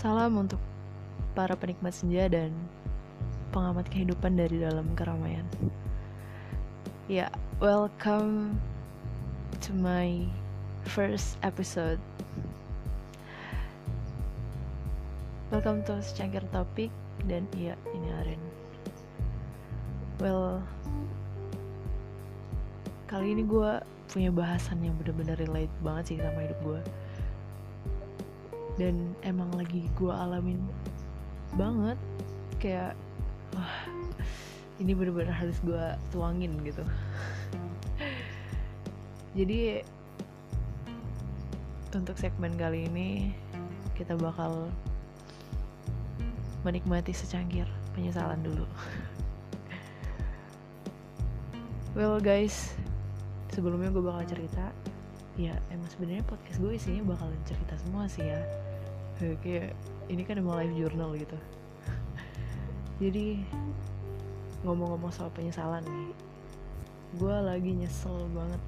Salam untuk para penikmat senja dan pengamat kehidupan dari dalam keramaian. Ya, yeah, welcome to my first episode. Welcome to secangkir topik dan iya ini Aren. Well, kali ini gue punya bahasan yang bener-bener relate banget sih sama hidup gue dan emang lagi gue alamin banget kayak wah ini bener-bener harus gue tuangin gitu. Jadi untuk segmen kali ini kita bakal menikmati secangkir penyesalan dulu. Well guys sebelumnya gue bakal cerita. Ya emang sebenarnya podcast gue isinya bakalan cerita semua sih ya kayak ini kan emang live journal gitu. Jadi ngomong-ngomong soal penyesalan nih gue lagi nyesel banget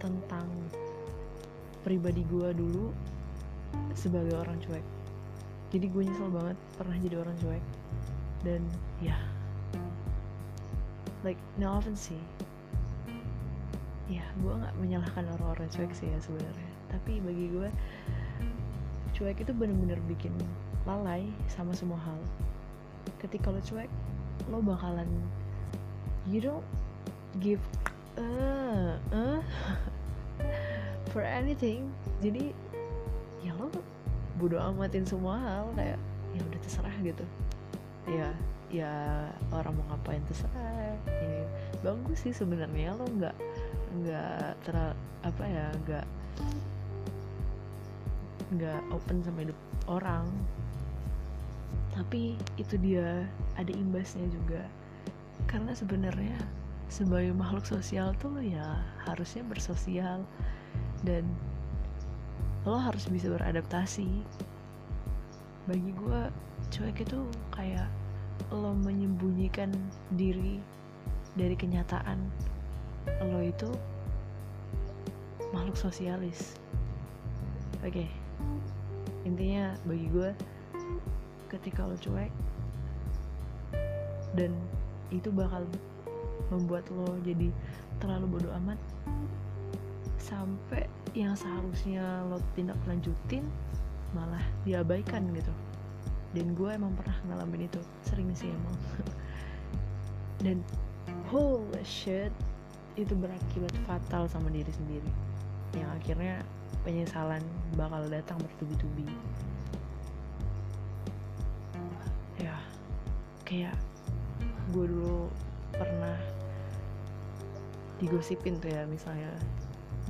tentang pribadi gue dulu sebagai orang cuek. Jadi gue nyesel banget pernah jadi orang cuek. Dan ya like no offense sih. Ya gue nggak menyalahkan orang-orang cuek sih ya sebenarnya. Tapi bagi gue cuek itu bener-bener bikin lalai sama semua hal. Ketika lo cuek lo bakalan you don't give uh, uh, for anything. Jadi ya lo bodo amatin semua hal kayak ya udah terserah gitu. Ya ya orang mau ngapain terserah. Ya, bagus sih sebenarnya lo nggak nggak ter apa ya nggak nggak open sama hidup orang. Tapi itu dia ada imbasnya juga. Karena sebenarnya sebagai makhluk sosial tuh ya harusnya bersosial. Dan lo harus bisa beradaptasi. Bagi gue cuek itu kayak lo menyembunyikan diri dari kenyataan. Lo itu makhluk sosialis. Oke. okay intinya bagi gue ketika lo cuek dan itu bakal membuat lo jadi terlalu bodoh amat sampai yang seharusnya lo tindak lanjutin malah diabaikan gitu. Dan gue emang pernah ngalamin itu sering sih emang. Dan holy shit itu berakibat fatal sama diri sendiri yang akhirnya penyesalan bakal datang bertubi-tubi. Ya kayak gue dulu pernah digosipin tuh ya misalnya.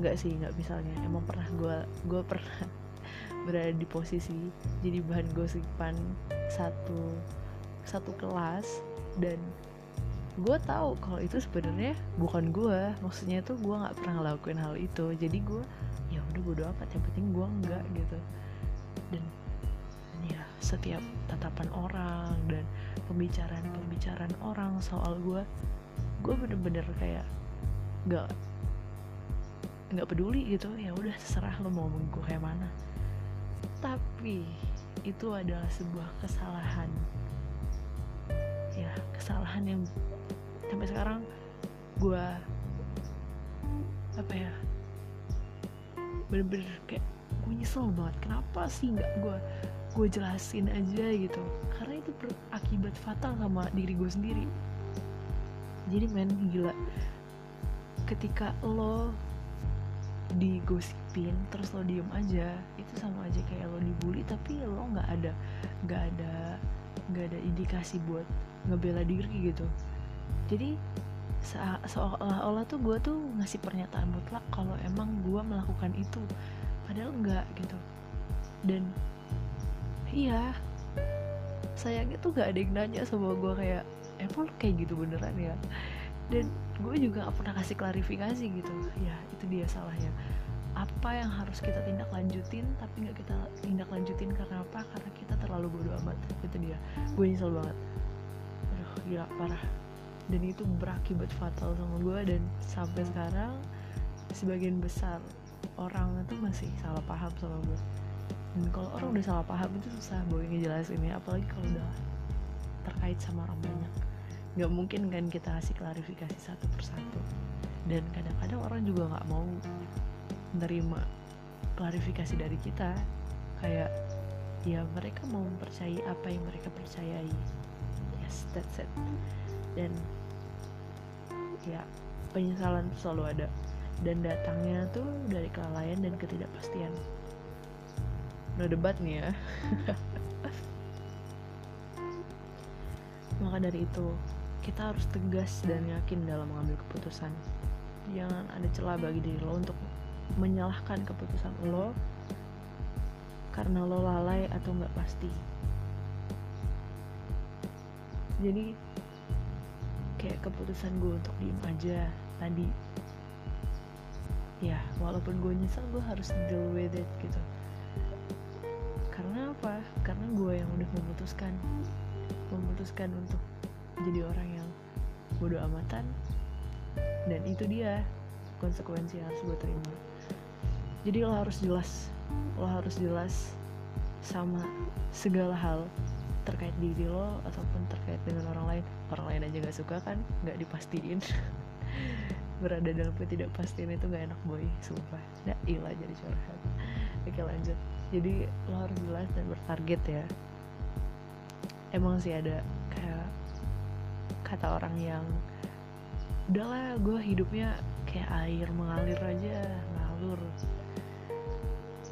Nggak sih nggak misalnya. Emang pernah gue gue pernah berada di posisi jadi bahan gosipan satu satu kelas dan gue tahu kalau itu sebenarnya bukan gue maksudnya tuh gue nggak pernah ngelakuin hal itu. Jadi gue ya udah bodo amat. Yang penting gue enggak gitu. Dan ya setiap tatapan orang dan pembicaraan pembicaraan orang soal gue gue bener-bener kayak nggak nggak peduli gitu. Ya udah terserah lo mau ngomong gue kayak mana. Tapi itu adalah sebuah kesalahan. Ya kesalahan yang sekarang gue apa ya bener-bener kayak gue nyesel banget. Kenapa sih nggak gue gue jelasin aja gitu? Karena itu berakibat fatal sama diri gue sendiri. Jadi men gila. Ketika lo digosipin terus lo diem aja itu sama aja kayak lo dibully tapi lo nggak ada nggak ada nggak ada indikasi buat ngebela diri gitu jadi seolah-olah tuh gue tuh ngasih pernyataan mutlak kalau emang gue melakukan itu. Padahal enggak gitu. Dan iya sayangnya tuh gak ada yang nanya sama gue kayak emang kayak gitu beneran ya? Dan gue juga gak pernah kasih klarifikasi gitu. Ya itu dia salahnya. Apa yang harus kita tindak lanjutin tapi nggak kita tindak lanjutin karena apa? Karena kita terlalu bodoh amat. Itu dia. Gue nyesel banget. Aduh gila parah dan itu berakibat fatal sama gue dan sampai sekarang sebagian besar orang itu masih salah paham sama gue dan kalau orang udah salah paham itu susah boy ngejelasinnya apalagi kalau udah terkait sama orang banyak. Nggak mungkin kan kita kasih klarifikasi satu persatu. Dan kadang-kadang orang juga nggak mau menerima klarifikasi dari kita. Kayak ya mereka mau mempercayai apa yang mereka percayai. Yes that's it dan ya penyesalan selalu ada. Dan datangnya tuh dari kelalaian dan ketidakpastian. No debat nih ya. Maka dari itu kita harus tegas dan yakin dalam mengambil keputusan. Jangan ada celah bagi diri lo untuk menyalahkan keputusan lo karena lo lalai atau nggak pasti. Jadi kayak keputusan gue untuk diem aja tadi. Ya walaupun gue nyesel gue harus deal with it gitu. Karena apa? Karena gue yang udah memutuskan. Memutuskan untuk jadi orang yang bodoh amatan. Dan itu dia konsekuensi yang harus gue terima. Jadi lo harus jelas lo harus jelas sama segala hal terkait diri lo ataupun terkait dengan orang lain orang lain aja gak suka kan nggak dipastiin. Berada dalam ketidakpastian itu gak enak boy sumpah. Nah ilah jadi curhat. Oke lanjut. Jadi lo harus jelas dan bertarget ya. Emang sih ada kayak kata orang yang udahlah gue hidupnya kayak air mengalir aja ngalur.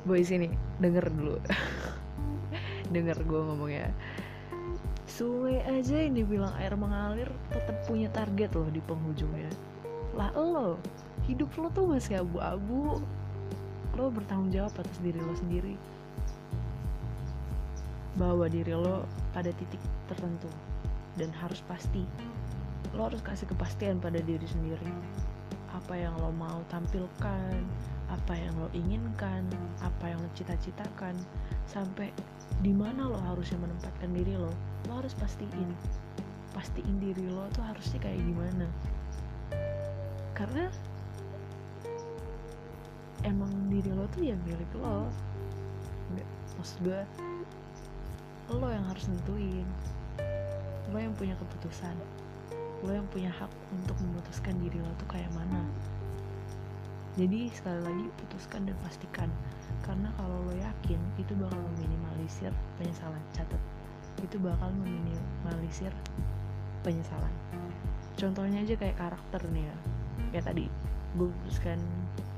Boy sini denger dulu. Denger gue ngomongnya sungai aja yang dibilang air mengalir tetap punya target loh di penghujungnya. Lah lo hidup lo tuh masih abu-abu. Lo bertanggung jawab atas diri lo sendiri. Bawa diri lo pada titik tertentu dan harus pasti. Lo harus kasih kepastian pada diri sendiri. Apa yang lo mau tampilkan apa yang lo inginkan apa yang lo cita-citakan sampai di mana lo harusnya menempatkan diri lo lo harus pastiin. Pastiin diri lo tuh harusnya kayak gimana. Karena emang diri lo tuh ya milik lo. Nggak maksud gue lo yang harus nentuin. Lo yang punya keputusan. Lo yang punya hak untuk memutuskan diri lo tuh kayak mana jadi sekali lagi putuskan dan pastikan. Karena kalau lo yakin itu bakal meminimalisir penyesalan. Catat. Itu bakal meminimalisir penyesalan. Contohnya aja kayak karakter nih ya. Kayak tadi gue putuskan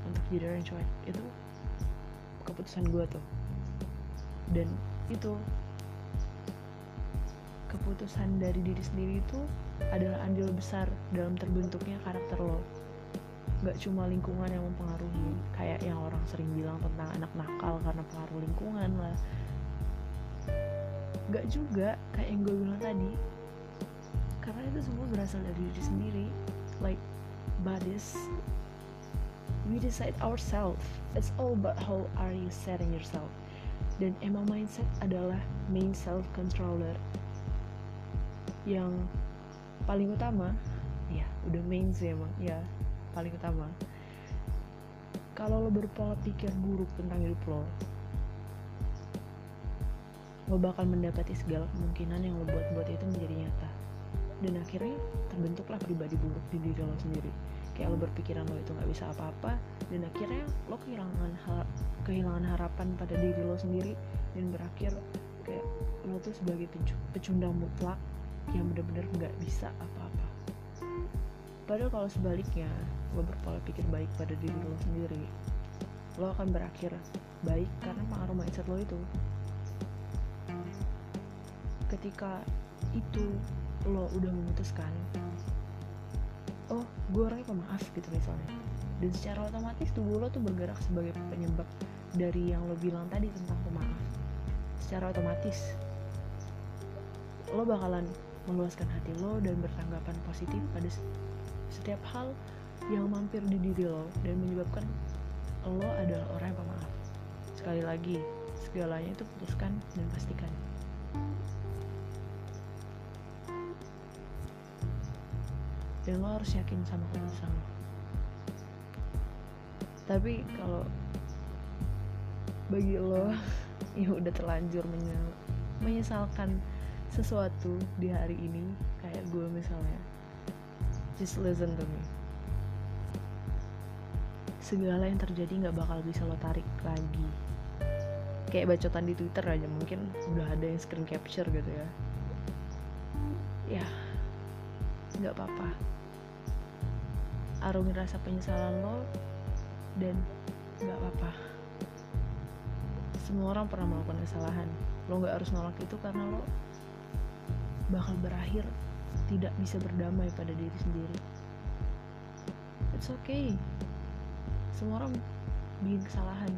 untuk jadi orang cuek. Itu keputusan gue tuh. Dan itu keputusan dari diri sendiri itu adalah andil besar dalam terbentuknya karakter lo gak cuma lingkungan yang mempengaruhi kayak yang orang sering bilang tentang anak nakal karena pengaruh lingkungan lah. Gak juga kayak yang gue bilang tadi karena itu semua berasal dari diri sendiri. Like bodies we decide ourselves. It's all about how are you setting yourself. Dan emang mindset adalah main self controller yang paling utama ya udah main sih emang ya paling utama. Kalau lo berpola pikir buruk tentang hidup lo lo bakal mendapati segala kemungkinan yang lo buat-buat itu menjadi nyata. Dan akhirnya terbentuklah pribadi buruk di diri lo sendiri. Kayak lo berpikiran lo itu nggak bisa apa-apa dan akhirnya lo kehilangan har kehilangan harapan pada diri lo sendiri dan berakhir kayak lo tuh sebagai pecundang mutlak yang benar-benar nggak bisa apa-apa padahal kalau sebaliknya lo berpola pikir baik pada diri lo sendiri lo akan berakhir baik karena pengaruh mindset lo itu. Ketika itu lo udah memutuskan oh gue orangnya pemaaf gitu misalnya. Dan secara otomatis tubuh lo tuh bergerak sebagai penyebab dari yang lo bilang tadi tentang pemaaf. Secara otomatis lo bakalan meluaskan hati lo dan bertanggapan positif pada setiap hal yang mampir di diri lo dan menyebabkan lo adalah orang yang pemaaf. Sekali lagi segalanya itu putuskan dan pastikan. Dan lo harus yakin sama keputusan lo. Tapi kalau bagi lo ya udah terlanjur menyesalkan sesuatu di hari ini kayak gue misalnya just listen to me. Segala yang terjadi nggak bakal bisa lo tarik lagi. Kayak bacotan di twitter aja mungkin udah ada yang screen capture gitu ya. Ya nggak apa-apa. Arungi rasa penyesalan lo dan nggak apa-apa. Semua orang pernah melakukan kesalahan. Lo nggak harus nolak itu karena lo bakal berakhir tidak bisa berdamai pada diri sendiri. It's okay. Semua orang bikin kesalahan.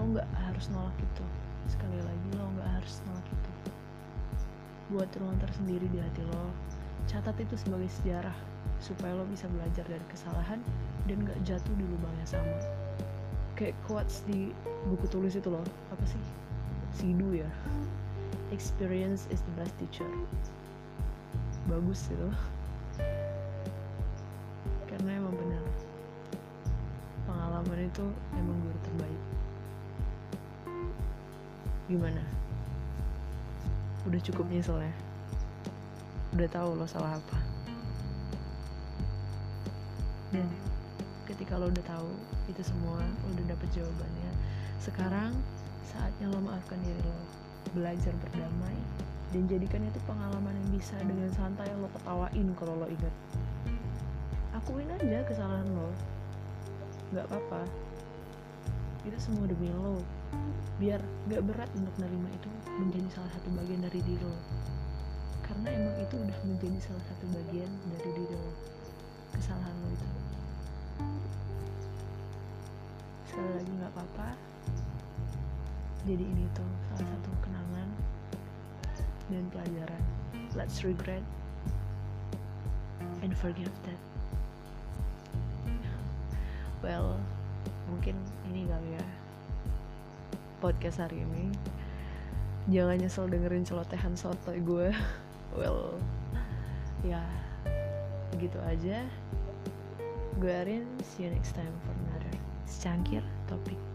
Lo nggak harus nolak itu. Sekali lagi lo nggak harus nolak itu. Buat ruang tersendiri di hati lo. Catat itu sebagai sejarah supaya lo bisa belajar dari kesalahan dan gak jatuh di lubang yang sama. Kayak quotes di buku tulis itu loh. Apa sih? Sidu ya. Experience is the best teacher bagus itu karena emang benar. Pengalaman itu emang guru terbaik. Gimana? Udah cukup nyesel ya? Udah tahu lo salah apa? Dan ketika lo udah tahu itu semua lo udah dapet jawabannya. Sekarang saatnya lo maafkan diri lo. Belajar berdamai dan jadikan itu pengalaman yang bisa dengan santai lo ketawain kalau lo inget akuin aja kesalahan lo. Nggak apa-apa. Itu semua demi lo. Biar gak berat untuk menerima itu menjadi salah satu bagian dari diri lo. Karena emang itu udah menjadi salah satu bagian dari diri lo. Kesalahan lo itu. Sekali lagi nggak apa-apa. Jadi ini tuh salah satu kenangan dan pelajaran. Let's regret and forgive that well mungkin ini kali ya podcast hari ini. Jangan nyesel dengerin celotehan soto gue. Well ya begitu aja. Gue Arin see you next time for another secangkir topik